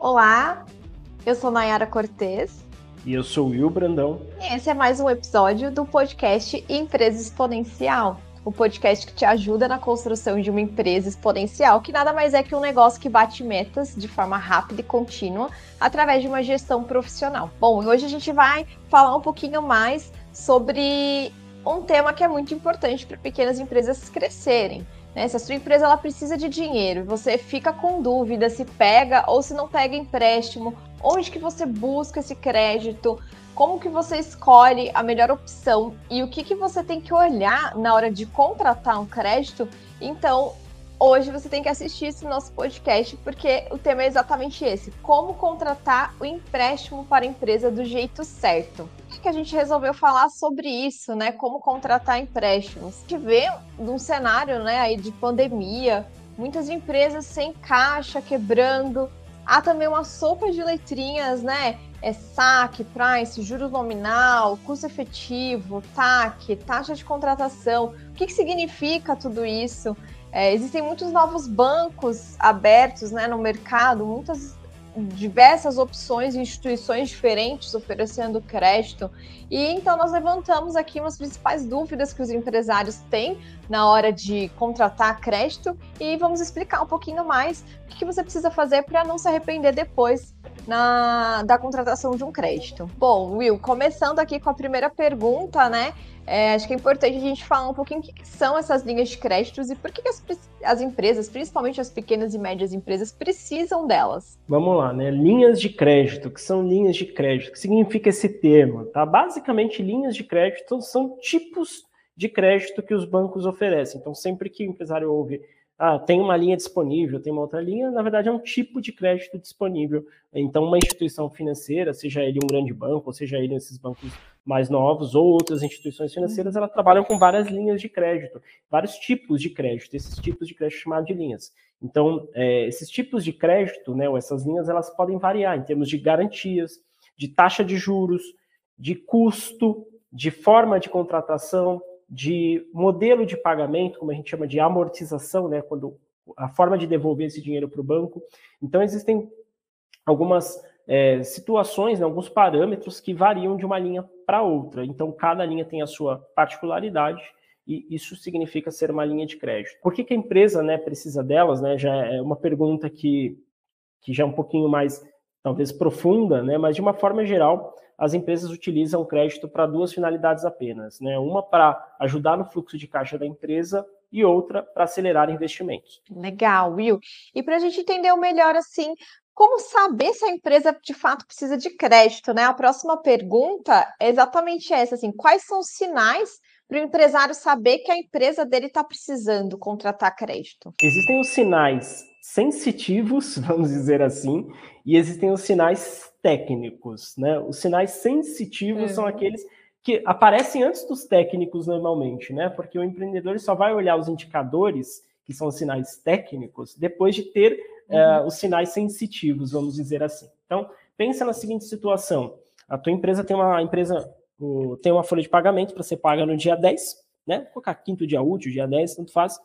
Olá, eu sou Nayara Cortez. E eu sou o Will Brandão. E esse é mais um episódio do podcast Empresa Exponencial. O podcast que te ajuda na construção de uma empresa exponencial, que nada mais é que um negócio que bate metas de forma rápida e contínua através de uma gestão profissional. Bom, hoje a gente vai falar um pouquinho mais sobre um tema que é muito importante para pequenas empresas crescerem, né? Se a sua empresa ela precisa de dinheiro, você fica com dúvida se pega ou se não pega empréstimo, onde que você busca esse crédito, como que você escolhe a melhor opção e o que, que você tem que olhar na hora de contratar um crédito, então hoje você tem que assistir esse nosso podcast, porque o tema é exatamente esse: como contratar o empréstimo para a empresa do jeito certo. Que a gente resolveu falar sobre isso, né? Como contratar empréstimos? A gente vê num cenário né, aí de pandemia, muitas empresas sem caixa, quebrando. Há também uma sopa de letrinhas, né? É saque, price, juros nominal, custo efetivo, TAC, taxa de contratação. O que, que significa tudo isso? É, existem muitos novos bancos abertos né, no mercado, muitas diversas opções e instituições diferentes oferecendo crédito. E então nós levantamos aqui umas principais dúvidas que os empresários têm na hora de contratar crédito e vamos explicar um pouquinho mais o que você precisa fazer para não se arrepender depois na, da contratação de um crédito. Bom, Will, começando aqui com a primeira pergunta, né? É, acho que é importante a gente falar um pouquinho o que, são essas linhas de créditos e por que, que as, as, empresas, principalmente as pequenas e médias empresas, precisam delas. Vamos lá, né? Linhas de crédito, que são linhas de crédito, o que significa esse termo? Tá? Basicamente, linhas de crédito são tipos de crédito que os bancos oferecem. Então, sempre que o empresário ouve ah, tem uma linha disponível, tem uma outra linha, na verdade é um tipo de crédito disponível. Então, uma instituição financeira, seja ele um grande banco, ou seja ele esses bancos mais novos, ou outras instituições financeiras, elas trabalham com várias linhas de crédito, vários tipos de crédito, esses tipos de crédito chamados de linhas. Então, é, esses tipos de crédito, né, ou essas linhas, elas podem variar em termos de garantias, de taxa de juros, de custo, de forma de contratação, de modelo de pagamento, como a gente chama de amortização, né, quando a forma de devolver esse dinheiro para o banco. Então, existem algumas é, situações, né, alguns parâmetros que variam de uma linha para outra. Então, cada linha tem a sua particularidade e isso significa ser uma linha de crédito. Por que, que a empresa né, precisa delas? Né, já é uma pergunta que, que já é um pouquinho mais, talvez, profunda, né, mas de uma forma geral, as empresas utilizam crédito para duas finalidades apenas, né? Uma para ajudar no fluxo de caixa da empresa e outra para acelerar investimentos. Legal, Will. E para a gente entender o melhor assim, como saber se a empresa de fato precisa de crédito, né? A próxima pergunta é exatamente essa, assim, quais são os sinais para o empresário saber que a empresa dele está precisando contratar crédito? Existem os sinais sensitivos, vamos dizer assim, e existem os sinais técnicos, né? Os sinais sensitivos são aqueles que aparecem antes dos técnicos normalmente, né? Porque o empreendedor só vai olhar os indicadores, que são os sinais técnicos, depois de ter uhum. uh, os sinais sensitivos, vamos dizer assim. Então, pensa na seguinte situação: a tua empresa tem uma empresa tem uma folha de pagamento para ser paga no dia 10, né? Vou colocar quinto dia útil, dia 10, tanto faz.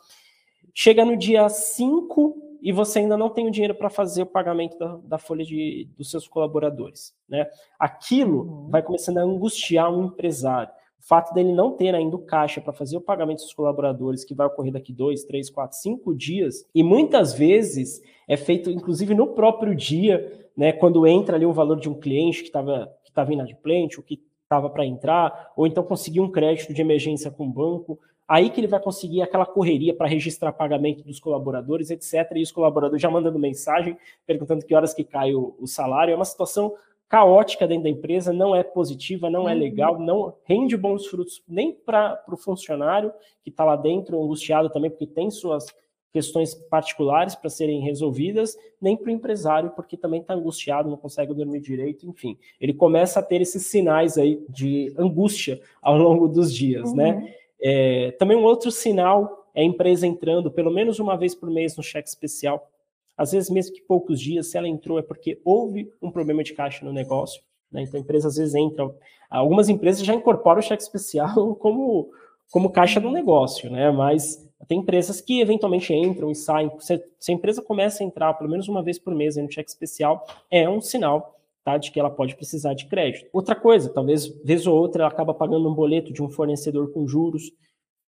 Chega no dia 5 e você ainda não tem o dinheiro para fazer o pagamento da, da, folha de, dos seus colaboradores. Né? Aquilo uhum. vai começando a angustiar um empresário. O fato dele não ter ainda o caixa para fazer o pagamento dos colaboradores, que vai ocorrer daqui dois, três, quatro, cinco dias, e muitas vezes é feito, inclusive, no próprio dia, né, quando entra ali o valor de um cliente que estava que tava inadimplente, ou que estava para entrar, ou então conseguir um crédito de emergência com o banco, Aí que ele vai conseguir aquela correria para registrar pagamento dos colaboradores, etc. E os colaboradores já mandando mensagem, perguntando que horas que cai o, o salário. É uma situação caótica dentro da empresa, não é positiva, não é uhum. legal, não rende bons frutos nem para o funcionário que está lá dentro, angustiado também, porque tem suas questões particulares para serem resolvidas, nem para o empresário, porque também está angustiado, não consegue dormir direito, enfim. Ele começa a ter esses sinais aí de angústia ao longo dos dias, né? uhum. né? É, também um outro sinal é a empresa entrando pelo menos uma vez por mês no cheque especial. Às vezes, mesmo que poucos dias, se ela entrou é porque houve um problema de caixa no negócio. Né? Então, a empresa às vezes entra. Algumas empresas já incorporam o cheque especial como, como caixa do negócio, né? mas Tem empresas que eventualmente entram e saem. Se, a empresa começa a entrar pelo menos uma vez por mês no cheque especial, é um sinal tá, de que ela pode precisar de crédito. Outra coisa, talvez vez ou outra ela acaba pagando um boleto de um fornecedor com juros,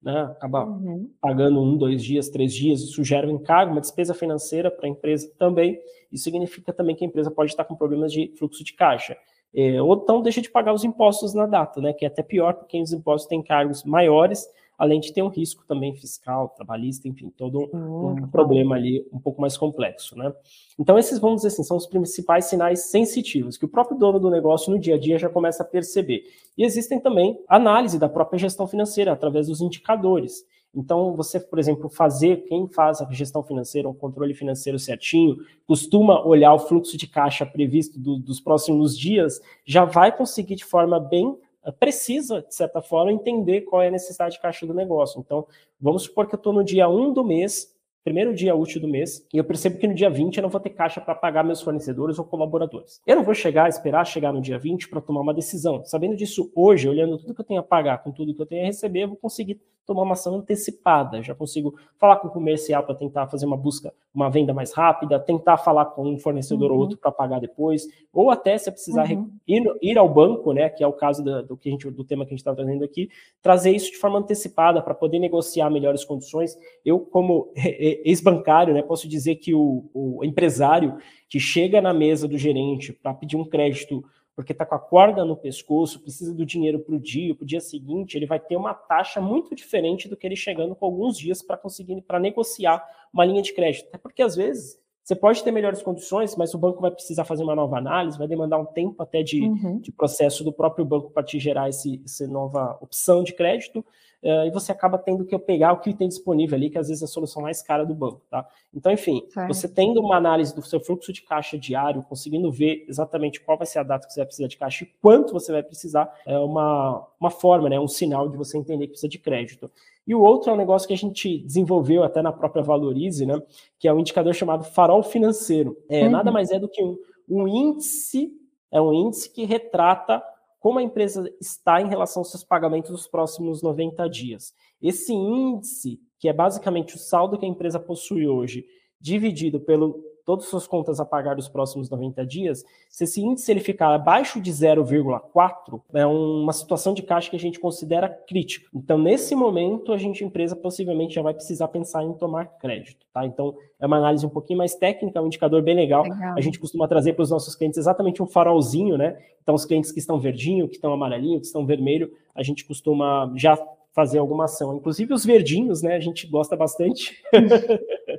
né, acaba uhum. pagando um, dois dias, três dias, isso gera um encargo, uma despesa financeira para a empresa também. Isso significa também que a empresa pode estar com problemas de fluxo de caixa. É, ou então deixa de pagar os impostos na data, né, que é até pior, porque os impostos têm cargos maiores além de ter um risco também fiscal, trabalhista, enfim, todo um, um problema ali um pouco mais complexo, né? Então, esses, vamos dizer assim, são os principais sinais sensitivos que o próprio dono do negócio no dia a dia já começa a perceber. E existem também análise da própria gestão financeira através dos indicadores. Então, você, por exemplo, fazer, quem faz a gestão financeira, o controle financeiro certinho, costuma olhar o fluxo de caixa previsto do, dos próximos dias, já vai conseguir de forma bem precisa, de certa forma, entender qual é a necessidade de caixa do negócio. Então, vamos supor que eu estou no dia 1 do mês, primeiro dia útil do mês, e eu percebo que no dia 20 eu não vou ter caixa para pagar meus fornecedores ou colaboradores. Eu não vou chegar, esperar chegar no dia 20 para tomar uma decisão. Sabendo disso hoje, olhando tudo que eu tenho a pagar com tudo que eu tenho a receber, eu vou conseguir tomar uma ação antecipada. Já consigo falar com o comercial para tentar fazer uma busca, uma venda mais rápida, tentar falar com um fornecedor uhum. ou outro para pagar depois, ou até se eu precisar uhum. ir, ir ao banco, né, que é o caso do, do que a gente, do tema que a gente está trazendo aqui, trazer isso de forma antecipada para poder negociar melhores condições. Eu, como ex-bancário, né, posso dizer que o, o empresário que chega na mesa do gerente para pedir um crédito porque está com a corda no pescoço, precisa do dinheiro para o dia, para o dia seguinte, ele vai ter uma taxa muito diferente do que ele chegando com alguns dias para conseguir, para negociar uma linha de crédito. Até porque, às vezes, você pode ter melhores condições, mas o banco vai precisar fazer uma nova análise, vai demandar um tempo até de, uhum. de processo do próprio banco para te gerar esse, essa nova opção de crédito uh, e você acaba tendo que pegar o que tem disponível ali, que às vezes é a solução mais cara do banco, tá? Então, enfim, certo. você tendo uma análise do seu fluxo de caixa diário, conseguindo ver exatamente qual vai ser a data que você vai precisar de caixa e quanto você vai precisar, é uma, uma forma, né, um sinal de você entender que precisa de crédito. E o outro é um negócio que a gente desenvolveu até na própria Valorize, né, que é um indicador chamado farol financeiro. É, uhum. Nada mais é do que um, um índice, é um índice que retrata como a empresa está em relação aos seus pagamentos nos próximos 90 dias. Esse índice, que é basicamente o saldo que a empresa possui hoje, dividido pelo todas as suas contas a pagar nos próximos 90 dias, se esse índice ele ficar abaixo de 0,4, é uma situação de caixa que a gente considera crítica. Então, nesse momento, a gente, empresa, possivelmente já vai precisar pensar em tomar crédito. Tá? Então, é uma análise um pouquinho mais técnica, um indicador bem legal. legal. A gente costuma trazer para os nossos clientes exatamente um farolzinho, né? Então, os clientes que estão verdinho, que estão amarelinho, que estão vermelho, a gente costuma já fazer alguma ação. Inclusive os verdinhos, né? A gente gosta bastante.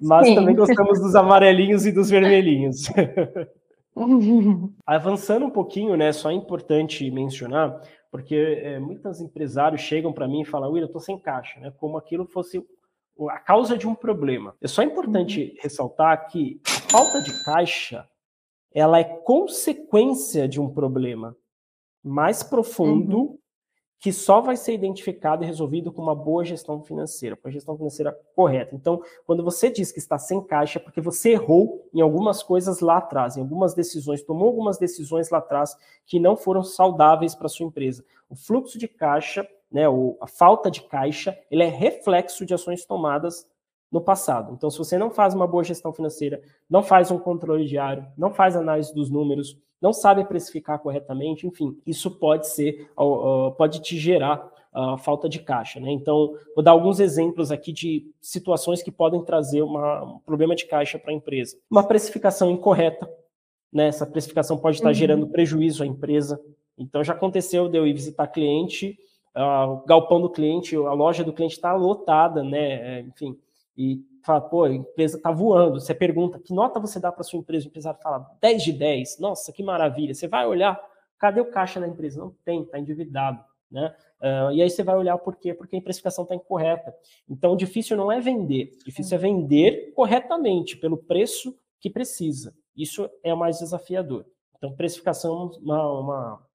Mas Sim. também gostamos dos amarelinhos e dos vermelhinhos. Avançando um pouquinho, né? Só é importante mencionar, porque é, muitos empresários chegam para mim e falam, Will, eu estou sem caixa, né? Como aquilo fosse a causa de um problema. É só importante uhum. ressaltar que a falta de caixa ela é consequência de um problema mais profundo uhum que só vai ser identificado e resolvido com uma boa gestão financeira, com a gestão financeira correta. Então, quando você diz que está sem caixa, é porque você errou em algumas coisas lá atrás, em algumas decisões, tomou algumas decisões lá atrás que não foram saudáveis para sua empresa. O fluxo de caixa, né, ou a falta de caixa, ele é reflexo de ações tomadas no passado. Então, se você não faz uma boa gestão financeira, não faz um controle diário, não faz análise dos números, não sabe precificar corretamente, enfim, isso pode ser, pode te gerar uh, falta de caixa. Né? Então, vou dar alguns exemplos aqui de situações que podem trazer uma, um problema de caixa para a empresa. Uma precificação incorreta, né? essa precificação pode estar uhum. gerando prejuízo à empresa. Então, já aconteceu de eu ir visitar cliente, uh, o galpão do cliente, a loja do cliente está lotada, né? É, enfim, e fala, pô, a empresa está voando. Você pergunta, que nota você dá para sua empresa? O empresário fala, 10 de 10. Nossa, que maravilha. Você vai olhar, cadê o caixa da empresa? Não tem, está endividado. Né? Uh, e aí você vai olhar por quê? Porque a precificação está incorreta. Então, difícil não é vender, difícil é vender corretamente, pelo preço que precisa. Isso é o mais desafiador. Então, precificação é uma, uma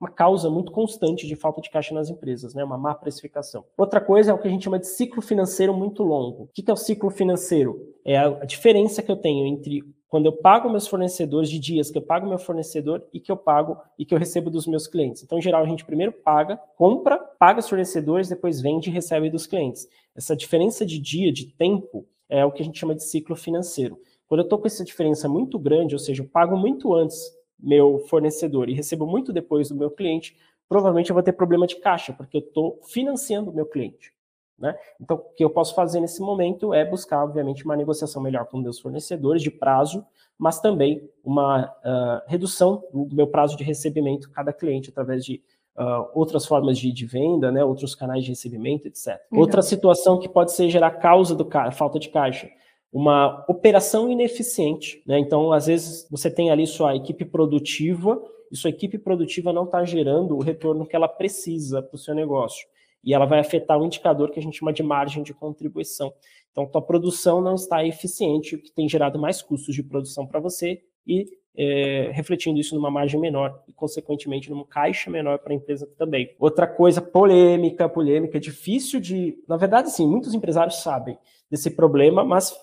uma causa muito constante de falta de caixa nas empresas, né? uma má precificação. Outra coisa é o que a gente chama de ciclo financeiro muito longo. O que é o ciclo financeiro? É a diferença que eu tenho entre quando eu pago meus fornecedores de dias que eu pago meu fornecedor e que eu pago e que eu recebo dos meus clientes. Então, em geral, a gente primeiro paga, compra, paga os fornecedores, depois vende e recebe dos clientes. Essa diferença de dia, de tempo, é o que a gente chama de ciclo financeiro. Quando eu estou com essa diferença muito grande, ou seja, eu pago muito antes meu fornecedor e recebo muito depois do meu cliente, provavelmente eu vou ter problema de caixa, porque eu estou financiando o meu cliente. Né? Então, o que eu posso fazer nesse momento é buscar, obviamente, uma negociação melhor com meus fornecedores de prazo, mas também uma uh, redução do meu prazo de recebimento cada cliente através de uh, outras formas de, de, venda, né? outros canais de recebimento, etc. Outra situação que pode ser gerar causa do falta de caixa, uma operação ineficiente. Né? Então, às vezes, você tem ali sua equipe produtiva e sua equipe produtiva não está gerando o retorno que ela precisa para o seu negócio e ela vai afetar o indicador que a gente chama de margem de contribuição. Então, tua produção não está eficiente, o que tem gerado mais custos de produção para você e é, refletindo isso numa margem menor e, consequentemente, num caixa menor para a empresa também. Outra coisa polêmica, polêmica, difícil de. Na verdade, sim, muitos empresários sabem desse problema, mas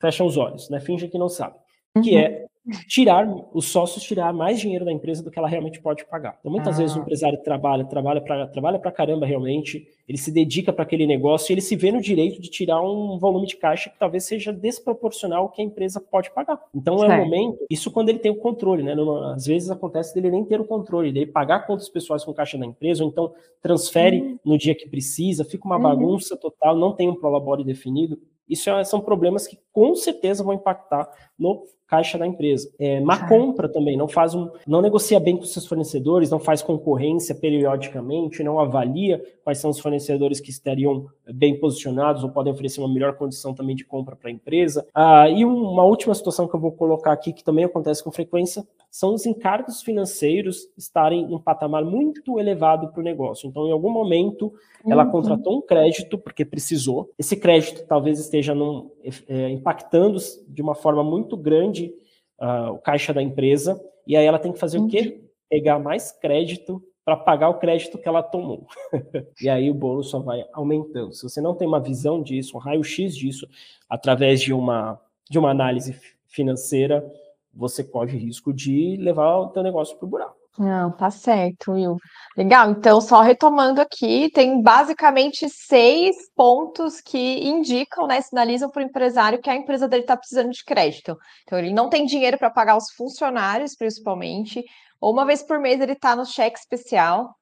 fecham os olhos, né? Fingem que não sabem. Uhum. Que é tirar os sócios tirar mais dinheiro da empresa do que ela realmente pode pagar. Então, muitas ah. vezes o empresário trabalha, trabalha para trabalha para caramba realmente, ele se dedica para aquele negócio e ele se vê no direito de tirar um volume de caixa que talvez seja desproporcional ao que a empresa pode pagar. Então, certo. é um momento, isso quando ele tem o controle, né? Às vezes acontece dele nem ter o controle, dele pagar contas pessoais com caixa da empresa, ou então transfere uhum. no dia que precisa, fica uma uhum. bagunça total, não tem um prolabore definido. Isso é, são problemas que com certeza vão impactar no caixa da empresa. É, má compra também, não faz um, não negocia bem com seus fornecedores, não faz concorrência periodicamente, não avalia quais são os fornecedores que estariam bem posicionados ou podem oferecer uma melhor condição também de compra para a empresa. Ah, e uma última situação que eu vou colocar aqui, que também acontece com frequência, são os encargos financeiros estarem em um patamar muito elevado para o negócio. Então, em algum momento, ela uhum. contratou um crédito porque precisou. Esse crédito talvez esteja num, é, impactando de uma forma muito grande uh, o caixa da empresa, e aí ela tem que fazer uhum. o quê? Pegar mais crédito para pagar o crédito que ela tomou. e aí o bolo só vai aumentando. Se você não tem uma visão disso, um raio-x disso, através de uma, de uma análise financeira, você corre risco de levar o teu negócio para o buraco. Não, tá certo, Will. Legal. Então, só retomando aqui, tem basicamente seis pontos que indicam, né, sinalizam para o empresário que a empresa dele está precisando de crédito. Então, ele não tem dinheiro para pagar os funcionários, principalmente, ou uma vez por mês ele está no cheque especial.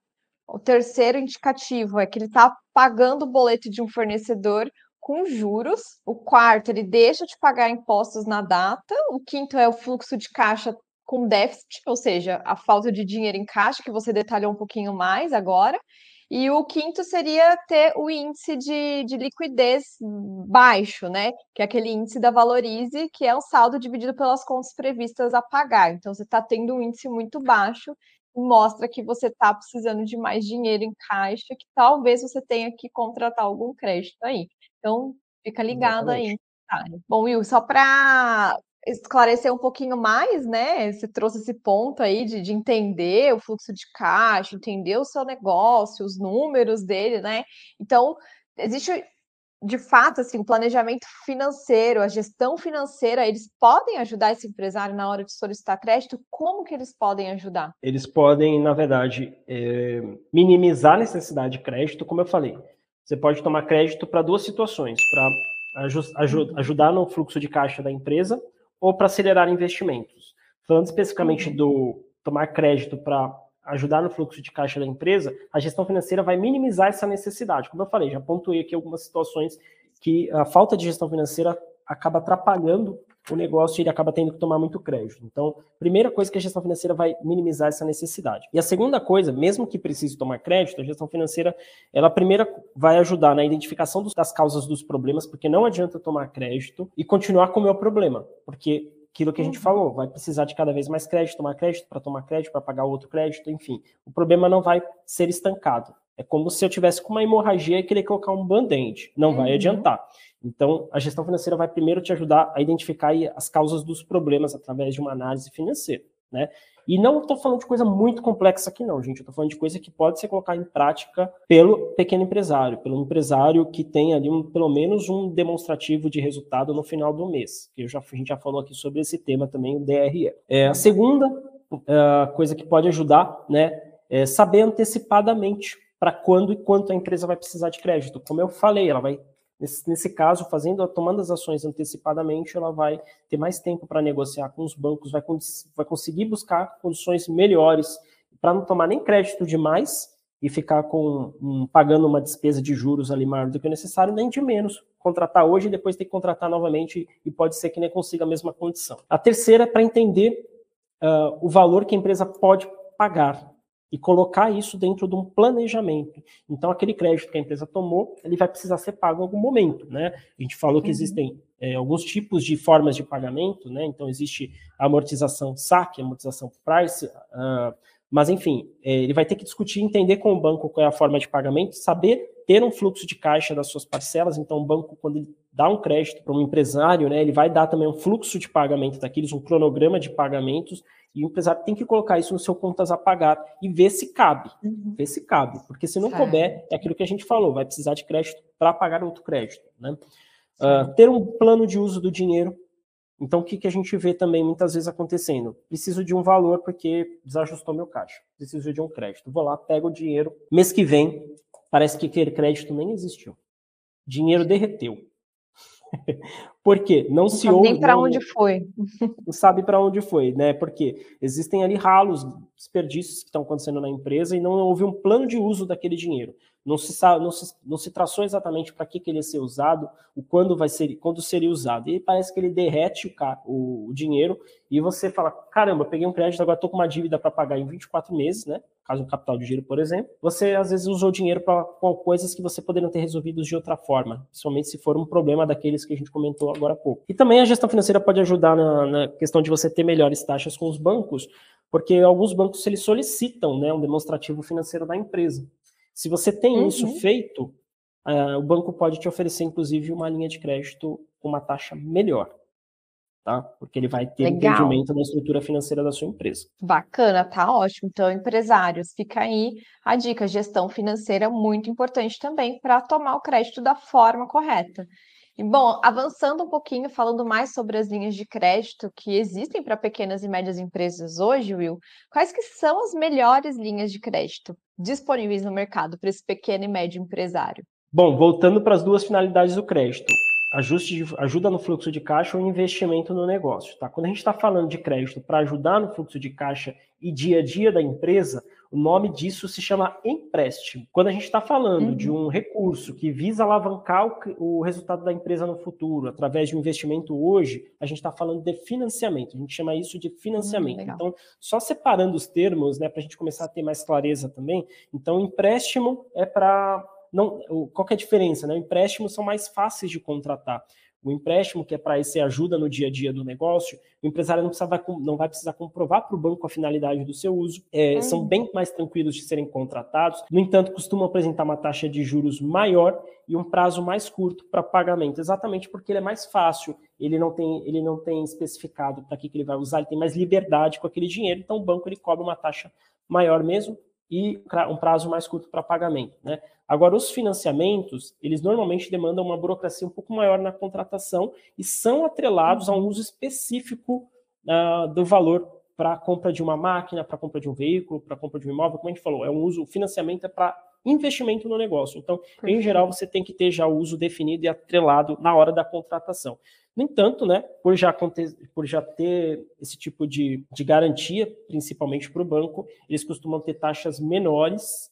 O terceiro indicativo é que ele está pagando o boleto de um fornecedor com juros. O quarto, ele deixa de pagar impostos na data. O quinto é o fluxo de caixa com déficit, ou seja, a falta de dinheiro em caixa, que você detalhou um pouquinho mais agora. E o quinto seria ter o índice de, de liquidez baixo, né? Que é aquele índice da Valorize, que é o saldo dividido pelas contas previstas a pagar. Então, você está tendo um índice muito baixo e mostra que você está precisando de mais dinheiro em caixa, que talvez você tenha que contratar algum crédito aí. Então, fica ligado Exatamente. aí. Bom, Will, só para esclarecer um pouquinho mais, né? Você trouxe esse ponto aí de, de entender o fluxo de caixa, entender o seu negócio, os números dele, né? Então, existe de fato assim, o planejamento financeiro, a gestão financeira, eles podem ajudar esse empresário na hora de solicitar crédito? Como que eles podem ajudar? Eles podem, na verdade, é, minimizar a necessidade de crédito, como eu falei. Você pode tomar crédito para duas situações, para uhum. ajudar no fluxo de caixa da empresa ou para acelerar investimentos. Falando especificamente uhum. do tomar crédito para ajudar no fluxo de caixa da empresa, a gestão financeira vai minimizar essa necessidade. Como eu falei, já pontuei aqui algumas situações que a falta de gestão financeira acaba atrapalhando o negócio ele acaba tendo que tomar muito crédito. Então, primeira coisa que a gestão financeira vai minimizar essa necessidade. E a segunda coisa, mesmo que precise tomar crédito, a gestão financeira, ela primeira vai ajudar na identificação das causas dos problemas, porque não adianta tomar crédito e continuar com o meu problema, porque aquilo que a gente uhum. falou, vai precisar de cada vez mais crédito, tomar crédito para tomar crédito, para pagar outro crédito, enfim. O problema não vai ser estancado. É como se eu tivesse com uma hemorragia e querer colocar um band-aid. Não uhum. vai adiantar. Então, a gestão financeira vai primeiro te ajudar a identificar as causas dos problemas através de uma análise financeira. né? E não estou falando de coisa muito complexa aqui, não, gente. Estou falando de coisa que pode ser colocada em prática pelo pequeno empresário, pelo empresário que tem ali um, pelo menos um demonstrativo de resultado no final do mês. Eu já, a gente já falou aqui sobre esse tema também, o DRE. É, a segunda uh, coisa que pode ajudar, né, é saber antecipadamente para quando e quanto a empresa vai precisar de crédito. Como eu falei, ela vai Nesse, nesse, caso, fazendo, tomando as ações antecipadamente, ela vai ter mais tempo para negociar com os bancos, vai, vai conseguir buscar condições melhores para não tomar nem crédito demais e ficar com um, pagando uma despesa de juros ali maior do que o necessário, nem de menos. Contratar hoje e depois ter que contratar novamente e pode ser que nem consiga a mesma condição. A terceira é para entender uh, o valor que a empresa pode pagar e colocar isso dentro de um planejamento. Então, aquele crédito que a empresa tomou, ele vai precisar ser pago em algum momento, né? A gente falou que uhum. existem é, alguns tipos de formas de pagamento, né? Então, existe amortização saque, amortização price, uh, mas, enfim, é, ele vai ter que discutir, entender com o banco qual é a forma de pagamento, saber ter um fluxo de caixa das suas parcelas. Então, o banco, quando ele dá um crédito para um empresário, né, ele vai dar também um fluxo de pagamento daqueles, um cronograma de pagamentos, e o empresário tem que colocar isso no seu contas a pagar e ver se cabe. Uhum. Ver se cabe. Porque se não certo. couber, é aquilo que a gente falou, vai precisar de crédito para pagar outro crédito. Né? Uh, ter um plano de uso do dinheiro. Então, o que, que a gente vê também muitas vezes acontecendo? Preciso de um valor porque desajustou meu caixa. Preciso de um crédito. Vou lá, pego o dinheiro. Mês que vem, parece que aquele crédito nem existiu. Dinheiro derreteu. Por quê? Não, não se ouve. Nem para onde foi. Não sabe para onde foi, né? Porque existem ali ralos, desperdícios que estão acontecendo na empresa e não houve um plano de uso daquele dinheiro. Não se, sabe, não se, não se traçou exatamente para que, que ele ia ser usado, o quando vai ser, quando seria usado. E parece que ele derrete o, o, o dinheiro e você fala: caramba, peguei um crédito, agora estou com uma dívida para pagar em 24 meses, né? Caso um capital de giro, por exemplo. Você às vezes usou dinheiro para coisas que você poderia ter resolvido de outra forma, principalmente se for um problema daqueles que a gente comentou agora há pouco. E também a gestão financeira pode ajudar na, na questão de você ter melhores taxas com os bancos, porque alguns bancos eles solicitam né, um demonstrativo financeiro da empresa. Se você tem uhum. isso feito, uh, o banco pode te oferecer, inclusive, uma linha de crédito com uma taxa melhor. Tá? Porque ele vai ter Legal. entendimento da estrutura financeira da sua empresa. Bacana, tá ótimo. Então, empresários, fica aí a dica: gestão financeira é muito importante também para tomar o crédito da forma correta. E, bom, avançando um pouquinho, falando mais sobre as linhas de crédito que existem para pequenas e médias empresas hoje, Will, quais que são as melhores linhas de crédito disponíveis no mercado para esse pequeno e médio empresário? Bom, voltando para as duas finalidades do crédito ajuste de, ajuda no fluxo de caixa ou investimento no negócio. Tá? Quando a gente está falando de crédito para ajudar no fluxo de caixa e dia a dia da empresa, o nome disso se chama empréstimo. Quando a gente está falando uhum. de um recurso que visa alavancar o, o, resultado da empresa no futuro, através de um investimento hoje, a gente está falando de financiamento. A gente chama isso de financiamento. Uhum, então, só separando os termos, né, para a gente começar a ter mais clareza também. Então, empréstimo é para não, qual é a diferença? Né? O empréstimo são mais fáceis de contratar. O empréstimo, que é para esse ajuda no dia a dia do negócio, o empresário não, precisa, não vai precisar comprovar para o banco a finalidade do seu uso, é, são bem mais tranquilos de serem contratados, no entanto, costumam apresentar uma taxa de juros maior e um prazo mais curto para pagamento, exatamente porque ele é mais fácil, ele não tem, ele não tem especificado para que, que ele vai usar, ele tem mais liberdade com aquele dinheiro, então o banco ele cobra uma taxa maior mesmo, e um prazo mais curto para pagamento. Né? Agora, os financiamentos, eles normalmente demandam uma burocracia um pouco maior na contratação e são atrelados a um uso específico uh, do valor para compra de uma máquina, para compra de um veículo, para compra de um imóvel, como a gente falou, é um uso, o financiamento é para investimento no negócio. Então, Perfeito. em geral, você tem que ter já o uso definido e atrelado na hora da contratação. No entanto, né, por, já por já ter esse tipo de, de garantia, principalmente para o banco, eles costumam ter taxas menores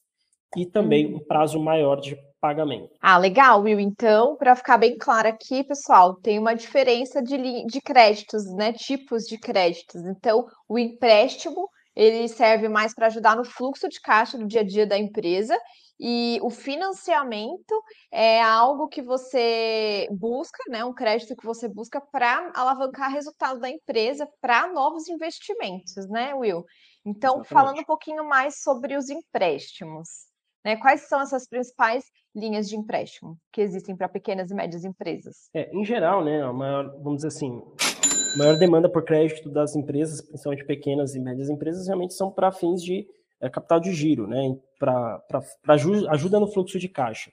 e também um prazo maior de pagamento. Ah, legal, Will. Então, para ficar bem claro aqui, pessoal, tem uma diferença de, de créditos, né? Tipos de créditos. Então, o empréstimo ele serve mais para ajudar no fluxo de caixa do dia a dia da empresa e o financiamento é algo que você busca, né? Um crédito que você busca para alavancar resultado da empresa para novos investimentos, né, Will? Então, Exatamente. falando um pouquinho mais sobre os empréstimos, né? Quais são essas principais linhas de empréstimo que existem para pequenas e médias empresas? É, em geral, né, a maior, vamos dizer assim, maior demanda por crédito das empresas, principalmente pequenas e médias empresas, realmente são para fins de é, capital de giro, né? Para ajuda no fluxo de caixa.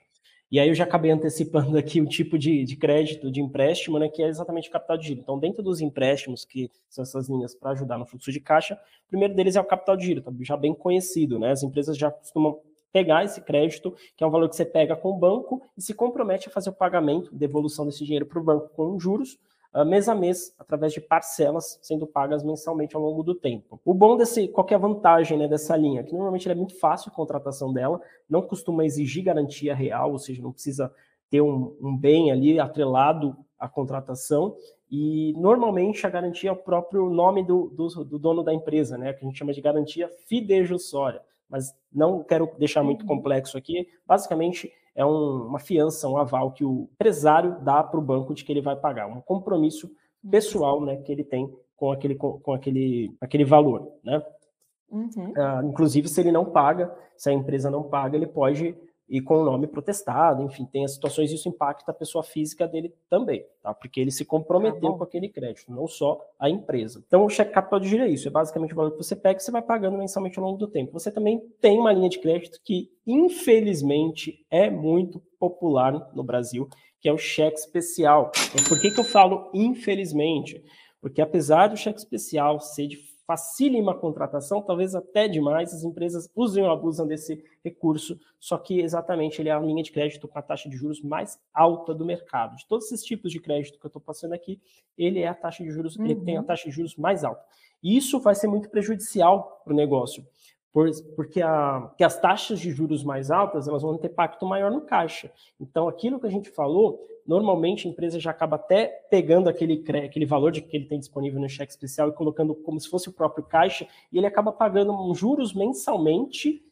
E aí eu já acabei antecipando aqui o tipo de, de crédito, de empréstimo, né, que é exatamente capital de giro. Então, dentro dos empréstimos, que são essas linhas para ajudar no fluxo de caixa, o primeiro deles é o capital de giro, tá já bem conhecido, né? As empresas já costumam pegar esse crédito, que é um valor que você pega com o banco, e se compromete a fazer o pagamento, devolução desse dinheiro para o banco com juros, mês a mês, através de parcelas sendo pagas mensalmente ao longo do tempo. O bom desse, qualquer vantagem né, dessa linha, que normalmente é muito fácil a contratação dela, não costuma exigir garantia real, ou seja, não precisa ter um, um bem ali atrelado à contratação, e normalmente a garantia é o próprio nome do, do, do, dono da empresa, né? Que a gente chama de garantia fidejussória. Mas não quero deixar muito uhum. complexo aqui. Basicamente, é um, uma fiança, um aval que o empresário dá para o banco de que ele vai pagar, um compromisso pessoal né, que ele tem com aquele, com, com aquele, aquele valor. Né? Uhum. Uh, inclusive, se ele não paga, se a empresa não paga, ele pode e com o nome protestado, enfim, tem as situações, isso impacta a pessoa física dele também, tá? Porque ele se comprometeu tá com aquele crédito, não só a empresa. Então, o cheque capital de giro é isso, é basicamente o valor que você pega e você vai pagando mensalmente ao longo do tempo. Você também tem uma linha de crédito que, infelizmente, é muito popular no Brasil, que é o cheque especial. Então, por que, que eu falo infelizmente? Porque apesar do cheque especial ser de facilima a contratação, talvez até demais, as empresas usam ou abusam desse recurso, só que exatamente ele é a linha de crédito com a taxa de juros mais alta do mercado. De todos esses tipos de crédito que eu estou passando aqui, ele é a taxa de juros, uhum. ele tem a uhum. taxa de juros mais alta. E isso vai ser muito prejudicial para o negócio, porque, a, porque as taxas de juros mais altas elas vão ter impacto maior no caixa. Então, aquilo que a gente falou, normalmente a empresa já acaba até pegando aquele, aquele valor de que ele tem disponível no cheque especial e colocando como se fosse o próprio caixa, e ele acaba pagando um juros mensalmente,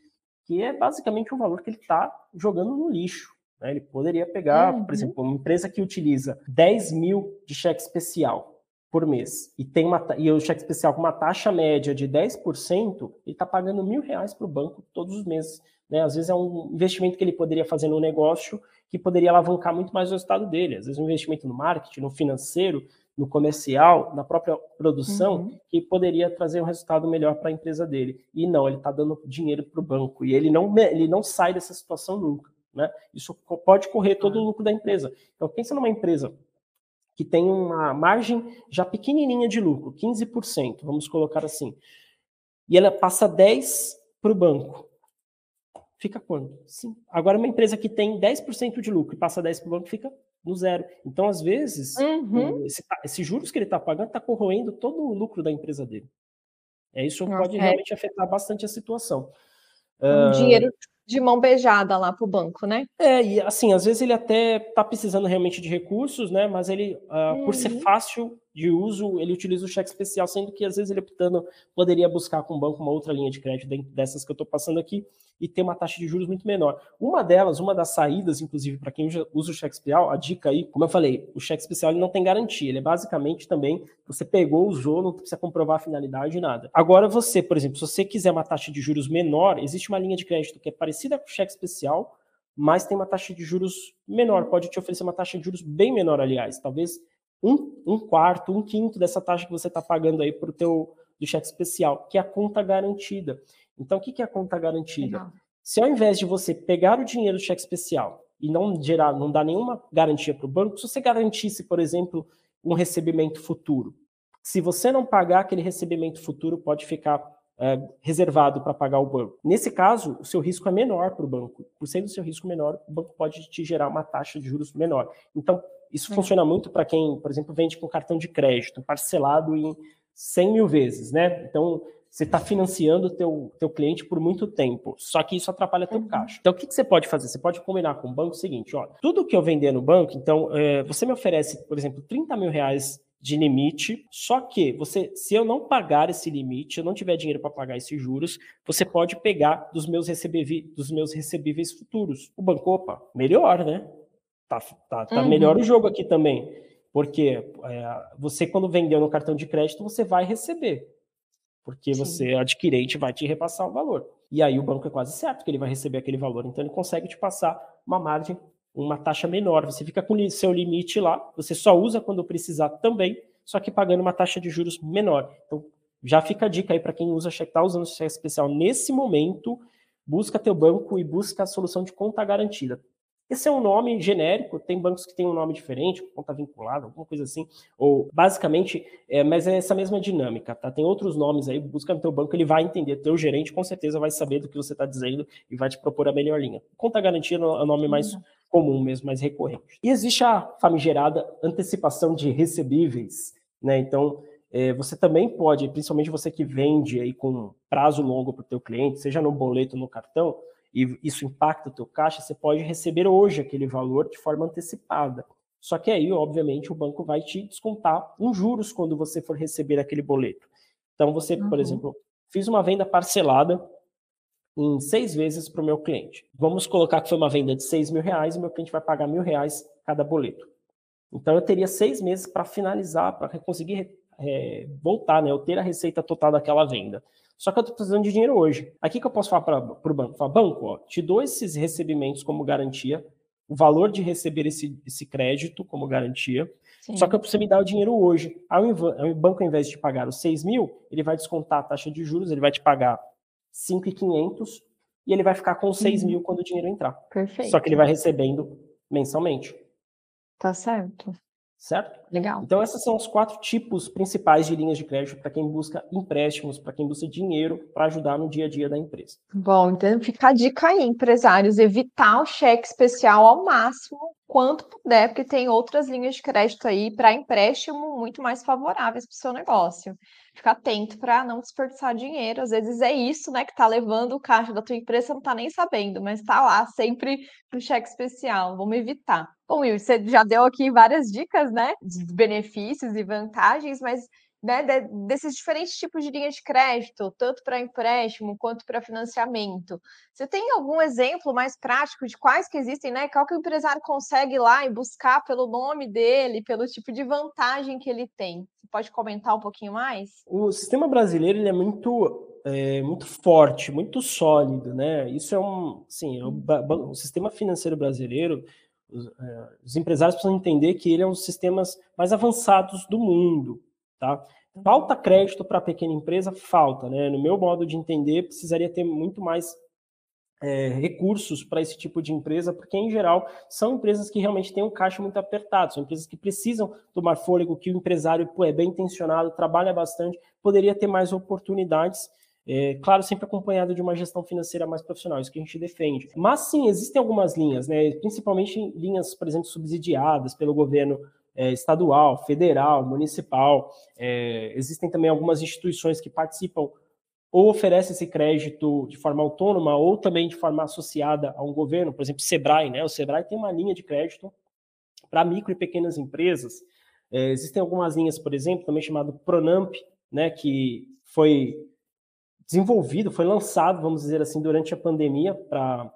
que é basicamente o valor que ele está jogando no lixo. Né? Ele poderia pegar, uhum. por exemplo, uma empresa que utiliza 10 mil de cheque especial por mês e tem uma e o cheque especial com uma taxa média de 10%, ele está pagando mil reais para o banco todos os meses. Né? Às vezes é um investimento que ele poderia fazer no negócio que poderia alavancar muito mais o resultado dele. Às vezes um investimento no marketing, no financeiro, no comercial, na própria produção, uhum. que poderia trazer um resultado melhor para a empresa dele. E não, ele está dando dinheiro para o banco e ele não, ele não sai dessa situação nunca. Né? Isso pode correr todo o lucro da empresa. Então pensa numa empresa que tem uma margem já pequenininha de lucro, 15%, vamos colocar assim, e ela passa 10 para o banco, fica quanto? Sim. Agora, uma empresa que tem 10% de lucro e passa 10 para o banco, fica no zero. Então, às vezes, uhum. esse, esse, juros que ele está pagando está corroendo todo o lucro da empresa dele. É, isso Nossa, pode é. realmente afetar bastante a situação. Um uh, dinheiro de mão beijada lá para o banco, né? É, e assim, às vezes ele até está precisando realmente de recursos, né? Mas ele, uh, uhum. por ser uhum. fácil de uso, ele utiliza o cheque especial, sendo que às vezes ele optando, poderia buscar com o banco uma outra linha de crédito dessas que eu estou passando aqui e ter uma taxa de juros muito menor. Uma delas, uma das saídas, inclusive, para quem usa o cheque especial, a dica aí, como eu falei, o cheque especial ele não tem garantia, ele é basicamente também, você pegou, usou, não precisa comprovar a finalidade, nada. Agora você, por exemplo, se você quiser uma taxa de juros menor, existe uma linha de crédito que é parecida com o cheque especial, mas tem uma taxa de juros menor, pode te oferecer uma taxa de juros bem menor, aliás, talvez um, um quarto, um quinto dessa taxa que você está pagando aí para o teu do cheque especial, que é a conta garantida. Então, o que é a conta garantida? Legal. Se ao invés de você pegar o dinheiro do cheque especial e não gerar, não dar nenhuma garantia para o banco, se você garantisse, por exemplo, um recebimento futuro, se você não pagar aquele recebimento futuro, pode ficar é, reservado para pagar o banco. Nesse caso, o seu risco é menor para o banco. Por sendo o seu risco menor, o banco pode te gerar uma taxa de juros menor. Então, isso é. funciona muito para quem, por exemplo, vende com cartão de crédito, parcelado em 100 mil vezes, né? Então, você está financiando o teu, teu cliente por muito tempo, só que isso atrapalha teu uhum. caixa. Então, o que, que, você pode fazer? Você pode combinar com o banco o seguinte, olha, tudo que eu vender no banco, então, é, você me oferece, por exemplo, 30 mil reais de limite, só que você, se eu não pagar esse limite, eu não tiver dinheiro para pagar esses juros, você pode pegar dos meus, recebíveis, dos meus recebíveis futuros. O banco, opa, melhor, né? Tá, tá, tá uhum. melhor o jogo aqui também. Porque é, você, quando vendeu no cartão de crédito, você vai receber porque Sim. você, adquirente, vai te repassar o valor. E aí o banco é quase certo que ele vai receber aquele valor, então ele consegue te passar uma margem, uma taxa menor. Você fica com o seu limite lá, você só usa quando precisar também, só que pagando uma taxa de juros menor. Então, já fica a dica aí para quem usa cheque, está usando cheque especial nesse momento, busca teu banco e busca a solução de conta garantida. Esse é um nome genérico, tem bancos que têm um nome diferente, conta vinculada, alguma coisa assim, ou basicamente, é, mas é essa mesma dinâmica, tá? Tem outros nomes aí, busca no teu banco, ele vai entender, teu gerente com certeza vai saber do que você está dizendo e vai te propor a melhor linha. Conta garantida é o nome mais uhum. comum mesmo, mais recorrente. E existe a famigerada antecipação de recebíveis, né? Então, é, você também pode, principalmente você que vende aí com prazo longo para o teu cliente, seja no boleto ou no cartão, e isso impacta o teu caixa, você pode receber hoje aquele valor de forma antecipada. Só que aí, obviamente, o banco vai te descontar um juros quando você for receber aquele boleto. Então, você, uhum. por exemplo, fiz uma venda parcelada em seis vezes para o meu cliente. Vamos colocar que foi uma venda de seis mil reais e meu cliente vai pagar mil reais cada boleto. Então, eu teria seis meses para finalizar, para conseguir é, voltar, né? Eu ter a receita total daquela venda. Só que eu estou precisando de dinheiro hoje. Aqui que eu posso falar para o banco? Falar, banco, ó, te dou esses recebimentos como garantia, o valor de receber esse, esse crédito como garantia, Sim. só que eu preciso me dar o dinheiro hoje. Aí o banco, ao invés de pagar os 6 mil, ele vai descontar a taxa de juros, ele vai te pagar 5,500 e ele vai ficar com 6 uhum. mil quando o dinheiro entrar. Perfeito. Só que ele vai recebendo mensalmente. Tá certo certo? Legal. Então, esses são os quatro tipos principais de linhas de crédito para quem busca empréstimos, para quem busca dinheiro para ajudar no dia a dia da empresa. Bom, então fica a dica aí, empresários, evitar o cheque especial ao máximo quanto puder, porque tem outras linhas de crédito aí para empréstimo muito mais favoráveis para o seu negócio. Fica atento para não desperdiçar dinheiro. Às vezes é isso, né, que está levando o caixa da tua empresa, você não está nem sabendo, mas está lá sempre no cheque especial. Vamos evitar. Bom, Will, você já deu aqui várias dicas, né, de benefícios e vantagens, mas né, de, desses diferentes tipos de linha de crédito, tanto para empréstimo quanto para financiamento. Você tem algum exemplo mais prático de quais que existem, né? Qual que o empresário consegue ir lá e buscar pelo nome dele, pelo tipo de vantagem que ele tem? Você pode comentar um pouquinho mais? O sistema brasileiro ele é muito é, muito forte, muito sólido, né? Isso é um, sim, é o, o sistema financeiro brasileiro os, é, os, empresários precisam entender que ele é um dos sistemas mais avançados do mundo, tá? Falta crédito para a pequena empresa? Falta, né? No meu modo de entender, precisaria ter muito mais é, recursos para esse tipo de empresa, porque em geral são empresas que realmente têm um caixa muito apertado, são empresas que precisam tomar fôlego, que o empresário pô, é bem intencionado, trabalha bastante, poderia ter mais oportunidades é, claro, sempre acompanhado de uma gestão financeira mais profissional, isso que a gente defende. Mas sim, existem algumas linhas, né, principalmente linhas, por exemplo, subsidiadas pelo governo é, estadual, federal, municipal. É, existem também algumas instituições que participam ou oferecem esse crédito de forma autônoma ou também de forma associada a um governo, por exemplo, Sebrae, né? O Sebrae tem uma linha de crédito para micro e pequenas empresas. É, existem algumas linhas, por exemplo, também chamado Pronamp, né, que foi desenvolvido, foi lançado, vamos dizer assim, durante a pandemia para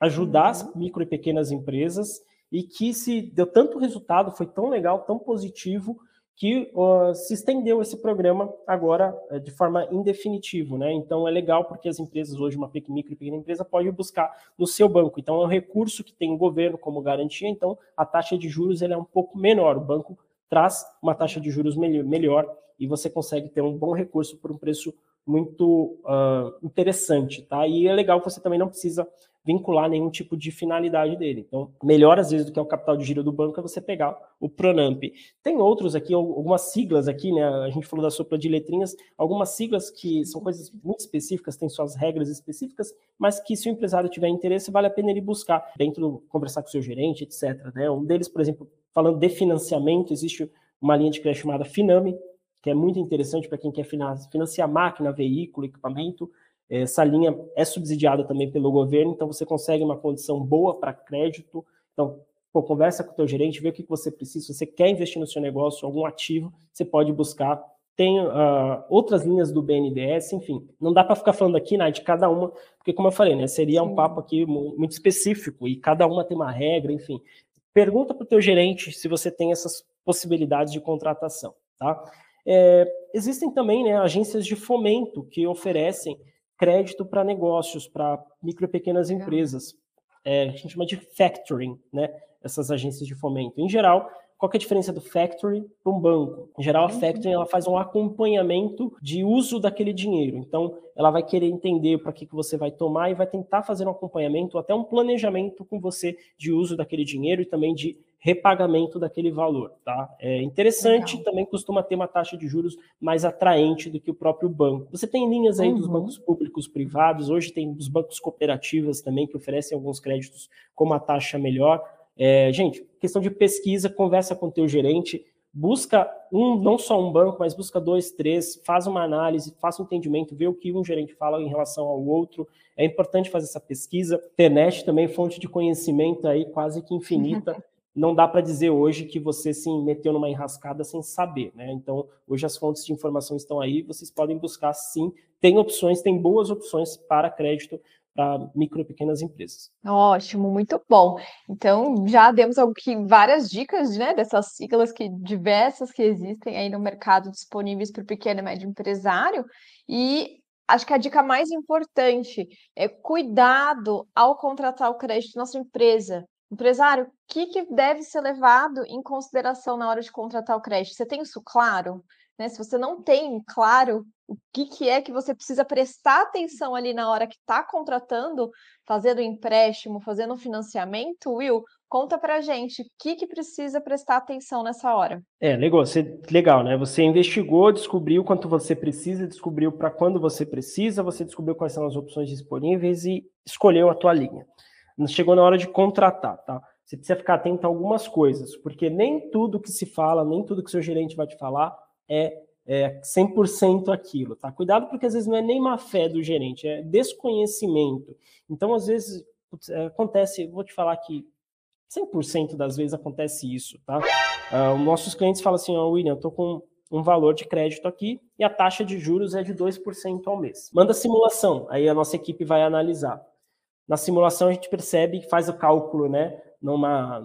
ajudar uhum. as micro e pequenas empresas e que se deu tanto resultado, foi tão legal, tão positivo, que uh, se estendeu esse programa agora uh, de forma indefinitivo, né? Então é legal porque as empresas hoje, uma micro e pequena empresa, pode buscar no seu banco. Então é um recurso que tem o governo como garantia, então a taxa de juros é um pouco menor. O banco traz uma taxa de juros melhor e você consegue ter um bom recurso por um preço muito uh, interessante, tá? E é legal que você também não precisa vincular nenhum tipo de finalidade dele. Então, melhor às vezes do que é o capital de giro do banco é você pegar o Pronamp. Tem outros aqui, algumas siglas aqui, né? A gente falou da sopra de letrinhas, algumas siglas que são coisas muito específicas, têm suas regras específicas, mas que se o empresário tiver interesse, vale a pena ele buscar dentro conversar com o seu gerente, etc. Né? Um deles, por exemplo, falando de financiamento, existe uma linha de crédito chamada Finame, que é muito interessante para quem quer financiar máquina, veículo, equipamento. Essa linha é subsidiada também pelo governo, então você consegue uma condição boa para crédito. Então, pô, conversa com o teu gerente, vê o que você precisa. Se você quer investir no seu negócio, algum ativo, você pode buscar. Tem uh, outras linhas do BNDES, enfim. Não dá para ficar falando aqui né, de cada uma, porque, como eu falei, né, seria Sim. um papo aqui muito específico e cada uma tem uma regra, enfim. Pergunta para o teu gerente se você tem essas possibilidades de contratação, tá? É, existem também né, agências de fomento que oferecem crédito para negócios, para micro e pequenas empresas. É, a gente chama de factoring, né? Essas agências de fomento. Em geral, qual é a diferença do factory para um banco? Em geral, a uhum. factory ela faz um acompanhamento de uso daquele dinheiro. Então, ela vai querer entender para que, que você vai tomar e vai tentar fazer um acompanhamento, até um planejamento com você de uso daquele dinheiro e também de repagamento daquele valor, tá? É interessante, Legal. também costuma ter uma taxa de juros mais atraente do que o próprio banco. Você tem linhas aí uhum. dos bancos públicos privados, hoje tem os bancos cooperativas também que oferecem alguns créditos com uma taxa melhor. É, gente, questão de pesquisa, conversa com o teu gerente, busca um, não só um banco, mas busca dois, três, faz uma análise, faça um entendimento, vê o que um gerente fala em relação ao outro. É importante fazer essa pesquisa. Internet também fonte de conhecimento aí quase que infinita. Não dá para dizer hoje que você se meteu numa enrascada sem saber, né? Então, hoje as fontes de informação estão aí, vocês podem buscar sim. Tem opções, tem boas opções para crédito para micro e pequenas empresas. Ótimo, muito bom. Então, já demos aqui várias dicas né, dessas siglas que diversas que existem aí no mercado disponíveis para o pequeno e médio empresário. E acho que a dica mais importante é cuidado ao contratar o crédito na sua empresa. Empresário, o que, que deve ser levado em consideração na hora de contratar o crédito? Você tem isso claro? Né? Se você não tem claro o que, que é que você precisa prestar atenção ali na hora que está contratando, fazendo empréstimo, fazendo financiamento, Will, conta pra gente o que, que precisa prestar atenção nessa hora. É, legal, você, legal, né? Você investigou, descobriu quanto você precisa, descobriu para quando você precisa, você descobriu quais são as opções disponíveis e escolheu a tua linha. Chegou na hora de contratar, tá? Você precisa ficar atento a algumas coisas, porque nem tudo que se fala, nem tudo que seu gerente vai te falar é, é 100% aquilo, tá? Cuidado porque às vezes não é nem má fé do gerente, é desconhecimento. Então, às vezes, é, acontece, vou te falar que 100% das vezes acontece isso, tá? Uh, nossos clientes falam assim, ó, oh, William, eu tô com um valor de crédito aqui e a taxa de juros é de 2% ao mês. Manda simulação, aí a nossa equipe vai analisar. Na simulação a gente percebe, faz o cálculo, né, numa,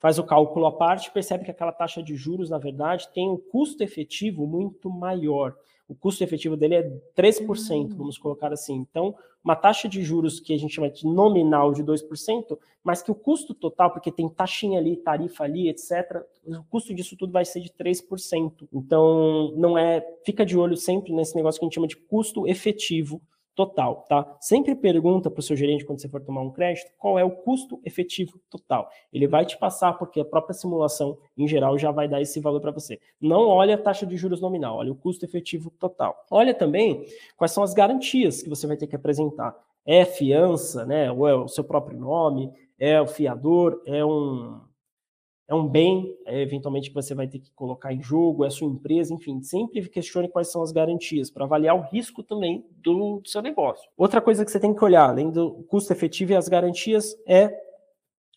faz o cálculo à parte, percebe que aquela taxa de juros, na verdade, tem um custo efetivo muito maior. O custo efetivo dele é 3%, vamos colocar assim. Então, uma taxa de juros que a gente chama de nominal de 2%, mas que o custo total, porque tem taxinha ali, tarifa ali, etc., o custo disso tudo vai ser de 3%. Então, não é. Fica de olho sempre nesse negócio que a gente chama de custo efetivo total, tá? Sempre pergunta para o seu gerente quando você for tomar um crédito qual é o custo efetivo total. Ele vai te passar porque a própria simulação em geral já vai dar esse valor para você. Não olha a taxa de juros nominal, olha o custo efetivo total. Olha também quais são as garantias que você vai ter que apresentar. É fiança, né? Ou é o seu próprio nome, é o fiador, é um é um bem, é, eventualmente, que você vai ter que colocar em jogo, é sua empresa, enfim, sempre questione quais são as garantias, para avaliar o risco também do, do, seu negócio. Outra coisa que você tem que olhar, além do custo efetivo e as garantias, é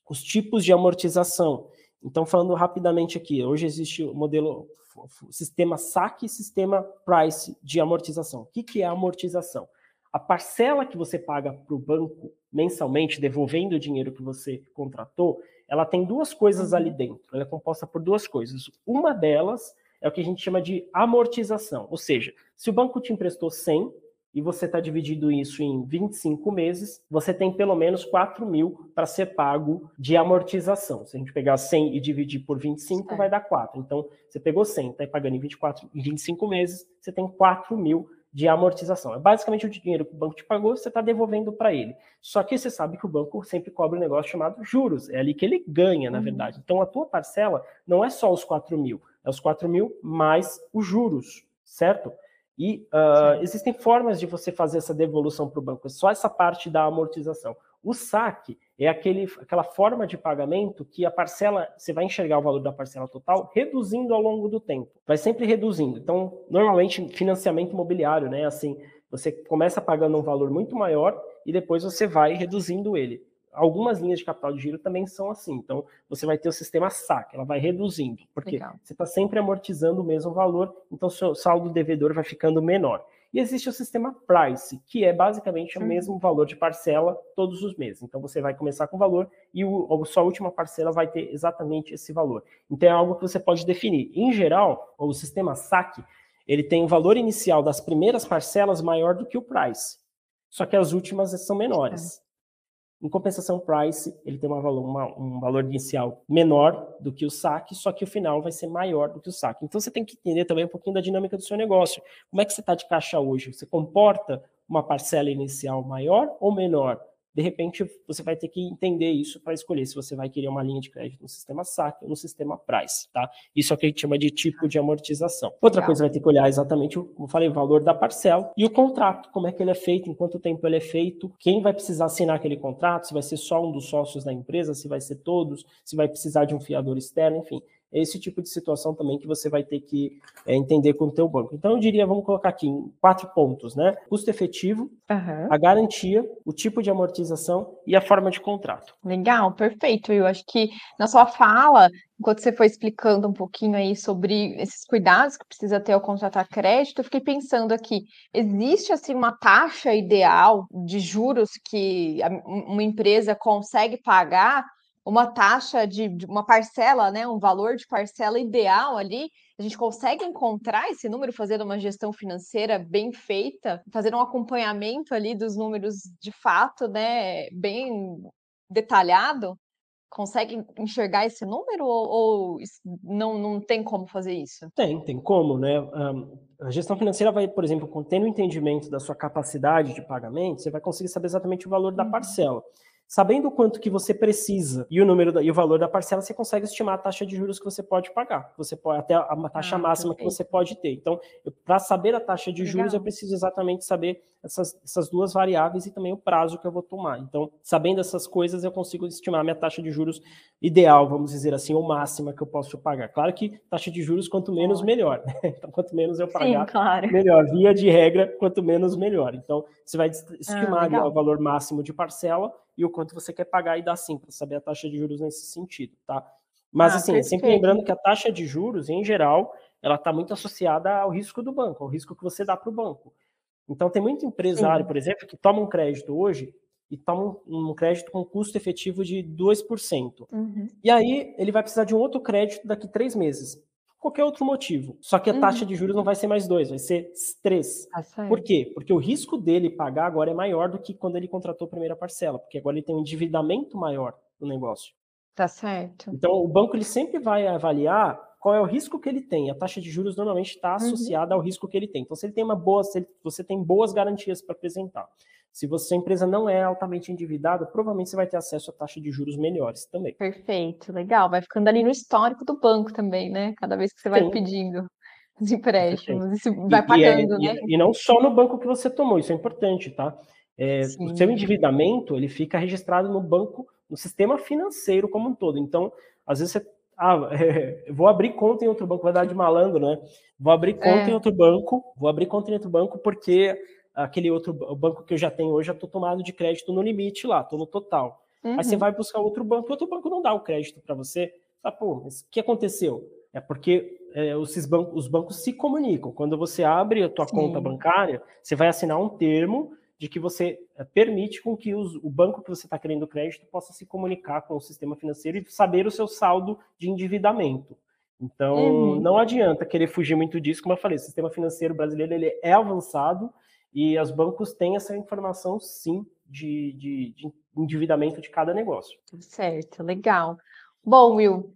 os tipos de amortização. Então, falando rapidamente aqui, hoje existe o modelo sistema saque e sistema price de amortização. O que, que é amortização? A parcela que você paga para o banco mensalmente, devolvendo o dinheiro que você contratou, ela tem duas coisas ali uhum. dentro. Ela é composta por duas coisas. Uma delas é o que a gente chama de amortização. Ou seja, se o banco te emprestou 100 e você está dividindo isso em 25 meses, você tem pelo menos 4 mil para ser pago de amortização. Se a gente pegar 100 e dividir por 25, é. vai dar 4. Então, você pegou 100, está pagando em 24, em 25 meses, você tem 4 mil de amortização. É basicamente o dinheiro que o banco te pagou, você está devolvendo para ele. Só que você sabe que o banco sempre cobra um negócio chamado juros. É ali que ele ganha, na uhum. verdade. Então a tua parcela não é só os 4 mil, é os 4 mil mais os juros, certo? E uh, existem formas de você fazer essa devolução para o banco, é só essa parte da amortização. O saque é aquele, aquela forma de pagamento que a parcela, você vai enxergar o valor da parcela total reduzindo ao longo do tempo. Vai sempre reduzindo. Então, normalmente, financiamento imobiliário, né? Assim, você começa pagando um valor muito maior e depois você vai reduzindo ele. Algumas linhas de capital de giro também são assim. Então, você vai ter o sistema saque, ela vai reduzindo, porque Legal. você está sempre amortizando o mesmo valor, então seu saldo devedor vai ficando menor. E existe o sistema Price, que é basicamente o mesmo valor de parcela todos os meses. Então você vai começar com o valor e o, a sua última parcela vai ter exatamente esse valor. Então é algo que você pode definir. Em geral, o sistema SAC, ele tem o valor inicial das primeiras parcelas maior do que o Price. Só que as últimas são menores. Em compensação, price, ele tem uma valor, uma, um valor inicial menor do que o saque, só que o final vai ser maior do que o saque. Então você tem que entender também um pouquinho da dinâmica do seu negócio. Como é que você está de caixa hoje? Você comporta uma parcela inicial maior ou menor? De repente você vai ter que entender isso para escolher se você vai querer uma linha de crédito no sistema SAC ou no sistema Price, tá? Isso é o que a gente chama de tipo de amortização. Outra Legal. coisa vai ter que olhar exatamente, como eu falei, o valor da parcela e o contrato, como é que ele é feito, em quanto tempo ele é feito, quem vai precisar assinar aquele contrato, se vai ser só um dos sócios da empresa, se vai ser todos, se vai precisar de um fiador externo, enfim esse tipo de situação também que você vai ter que é, entender com o teu banco. Então, eu diria, vamos colocar aqui em quatro pontos, né? Custo efetivo, uhum. a garantia, o tipo de amortização e a forma de contrato. Legal, perfeito. Eu acho que na sua fala, enquanto você foi explicando um pouquinho aí sobre esses cuidados que precisa ter ao contratar crédito, eu fiquei pensando aqui, existe assim uma taxa ideal de juros que uma empresa consegue pagar uma taxa de, de, uma parcela, né, um valor de parcela ideal ali, a gente consegue encontrar esse número fazendo uma gestão financeira bem feita, fazendo um acompanhamento ali dos números de fato, né, bem detalhado? Consegue enxergar esse número ou, ou não, não tem como fazer isso? Tem, tem como, né? A gestão financeira vai, por exemplo, tendo o entendimento da sua capacidade de pagamento, você vai conseguir saber exatamente o valor da uhum. Sabendo o quanto que você precisa e o número da, e o valor da parcela, você consegue estimar a taxa de juros que você pode pagar. Você pode até a taxa ah, máxima perfeito. que você pode ter. Então, para saber a taxa de juros, Legal. eu preciso exatamente saber essas, essas duas variáveis e também o prazo que eu vou tomar. Então, sabendo essas coisas, eu consigo estimar a minha taxa de juros ideal, vamos dizer assim, ou máxima que eu posso pagar. Claro que taxa de juros, quanto menos, melhor. Né? Então, quanto menos eu pagar, Sim, claro. melhor. Via de regra, quanto menos, melhor. Então, você vai ah, estimar ah, o valor máximo de parcela e o quanto você quer pagar e dá sim para saber a taxa de juros nesse sentido, tá? Mas ah, assim, perfeito. sempre lembrando que a taxa de juros, em geral, ela está muito associada ao risco do banco, ao risco que você dá para o banco. Então tem muito empresário, sim. por exemplo, que toma um crédito hoje e toma um, crédito com custo efetivo de 2%. Uhum. E aí ele vai precisar de um outro crédito daqui três meses qualquer outro motivo. Só que a taxa uhum. de juros não vai ser mais dois, vai ser três. Ah, Por quê? Porque o risco dele pagar agora é maior do que quando ele contratou a primeira parcela, porque agora ele tem um endividamento maior no negócio. Tá certo. Então o banco ele sempre vai avaliar qual é o risco que ele tem. A taxa de juros normalmente está uhum. associada uhum. ao risco que ele tem. Então, se ele tem uma boa, se ele, você tem boas garantias para apresentar. Se você, a empresa não é altamente endividada, provavelmente você vai ter acesso a taxa de juros melhores também. Perfeito, legal. Vai ficando ali no histórico do banco também, né? Cada vez que você vai Sim. pedindo os empréstimos, isso vai e, pagando, e é, né? E, e, não só no banco que você tomou, isso é importante, tá? É, o seu endividamento, ele fica registrado no banco, no sistema financeiro como um todo. Então, às vezes você ah, é, vou abrir conta em outro banco, vai dar de malandro, né? Vou abrir conta é. em outro banco, vou abrir conta em outro banco porque aquele outro banco que eu já tenho hoje, já estou tomado de crédito no limite lá, estou no total. Uhum. Aí você uhum. vai buscar outro banco, e outro banco não dá o crédito para você. Tá, pô, mas o que aconteceu? É porque é, os, bancos, os bancos se comunicam. Quando você abre a tua Sim. conta bancária, você vai assinar um termo de que você é, permite com que os, o banco que você está querendo crédito possa se comunicar com o sistema financeiro e saber o seu saldo de endividamento. Então, uhum. não adianta querer fugir muito disso, como eu falei, o sistema financeiro brasileiro ele é avançado e os bancos têm essa informação, sim, de, de, de endividamento de cada negócio. Certo, legal. Bom, Will,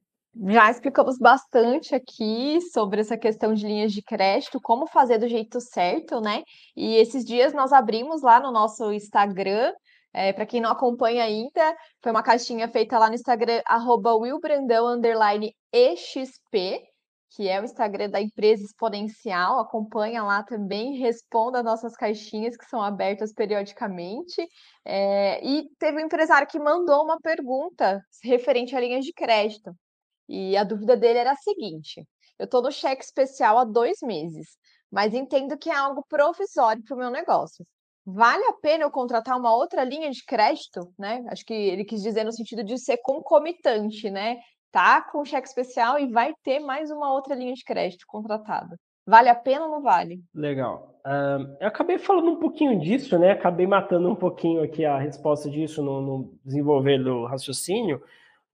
já explicamos bastante aqui sobre essa questão de linhas de crédito, como fazer do jeito certo, né? E esses dias nós abrimos lá no nosso Instagram. É, para quem não acompanha ainda, foi uma caixinha feita lá no Instagram, arroba willbrandão, EXP que é o Instagram da Empresa Exponencial. Acompanha lá também, responda nossas caixinhas que são abertas periodicamente. É, e teve um empresário que mandou uma pergunta referente a linhas de crédito. E a dúvida dele era a seguinte: eu estou no cheque especial há dois meses, mas entendo que é algo provisório para o meu negócio. Vale a pena eu contratar uma outra linha de crédito, né? Acho que ele quis dizer no sentido de ser concomitante, né? Tá com cheque especial e vai ter mais uma outra linha de crédito contratada. Vale a pena ou não vale? Legal. Uh, eu acabei falando um pouquinho disso, né? Acabei matando um pouquinho aqui a resposta disso no, no desenvolver do raciocínio,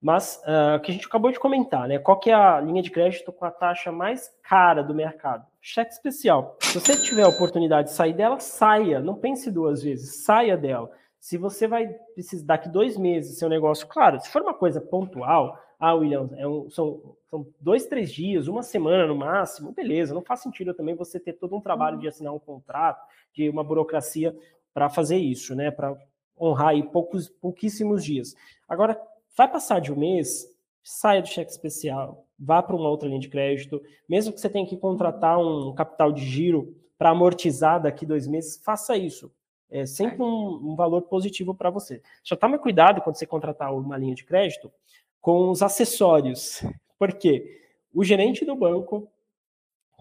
mas uh, o que a gente acabou de comentar, né? Qual que é a linha de crédito com a taxa mais cara do mercado? Cheque especial. Se você tiver a oportunidade de sair dela, saia. Não pense duas vezes, saia dela. se você vai precisar daqui dois meses seu negócio, claro, se for uma coisa pontual, ah, William, é um, são, são dois, três dias, uma semana no máximo, beleza, não faz sentido também você ter todo um trabalho de assinar um contrato, de uma burocracia para fazer isso, né? Para honrar aí poucos, pouquíssimos dias. Agora, vai passar de um mês, saia do cheque especial, vá para uma outra linha de crédito, mesmo que você tenha que contratar um capital de giro para amortizar daqui dois meses, faça isso. É sempre um, um valor positivo para você. Só tome cuidado quando você contratar uma linha de crédito com os acessórios. Porque o gerente do banco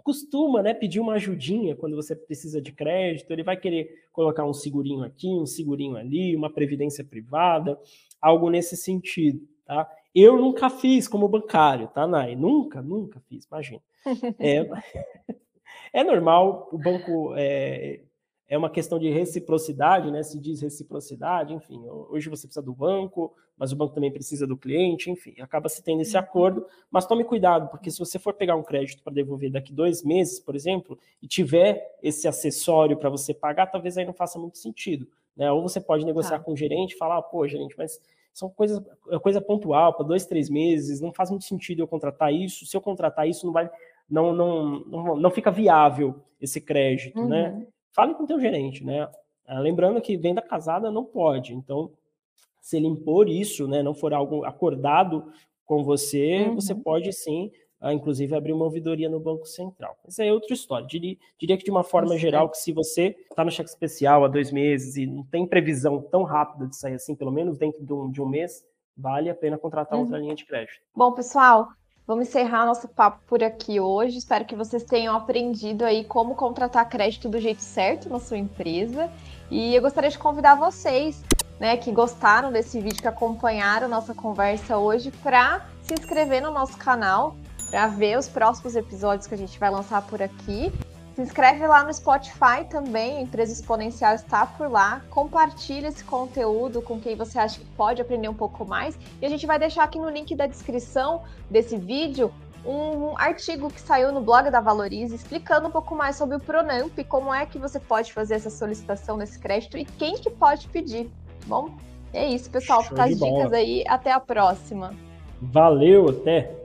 costuma né, pedir uma ajudinha quando você precisa de crédito, ele vai querer colocar um segurinho aqui, um segurinho ali, uma previdência privada, algo nesse sentido, tá? Eu nunca fiz como bancário, tá, Nai? Nunca, nunca fiz, imagina. É, é normal, o banco é, é uma questão de reciprocidade, né? Se diz reciprocidade, enfim. Hoje você precisa do banco, mas o banco também precisa do cliente, enfim, acaba se tendo esse uhum. acordo. Mas tome cuidado, porque se você for pegar um crédito para devolver daqui dois meses, por exemplo, e tiver esse acessório para você pagar, talvez aí não faça muito sentido. Né? Ou você pode negociar tá. com o gerente e falar, pô, gerente, mas são coisas, é coisa pontual, para dois, três meses, não faz muito sentido eu contratar isso. Se eu contratar isso, não vai, não, não, não, não fica viável esse crédito, né? uhum. né? Fale com o teu gerente, né? Ah, lembrando que venda casada não pode, então se ele impor isso, né, não for algo acordado com você, uhum. você pode sim, uh, inclusive, abrir uma ouvidoria no Banco Central. Mas é outra história. Diria, diria que de uma forma geral, que se você está no cheque especial há dois meses e não tem previsão tão rápida de sair assim, pelo menos dentro de um, de um mês, vale a pena contratar uhum. outra linha de crédito. Bom, pessoal, Vamos encerrar nosso papo por aqui hoje. Espero que vocês tenham aprendido aí como contratar crédito do jeito certo na sua empresa. E eu gostaria de convidar vocês, né, que gostaram desse vídeo, que acompanharam nossa conversa hoje, para se inscrever no nosso canal, para ver os próximos episódios que a gente vai lançar por aqui. Se inscreve lá no Spotify também, Empresa Exponencial está por lá. Compartilha esse conteúdo com quem você acha que pode aprender um pouco mais. E a gente vai deixar aqui no link da descrição desse vídeo um artigo que saiu no blog da Valorize explicando um pouco mais sobre o Pronamp, como é que você pode fazer essa solicitação desse crédito e quem que pode pedir. Bom, é isso, pessoal. Fica as dicas aí. Até a próxima. Valeu, até!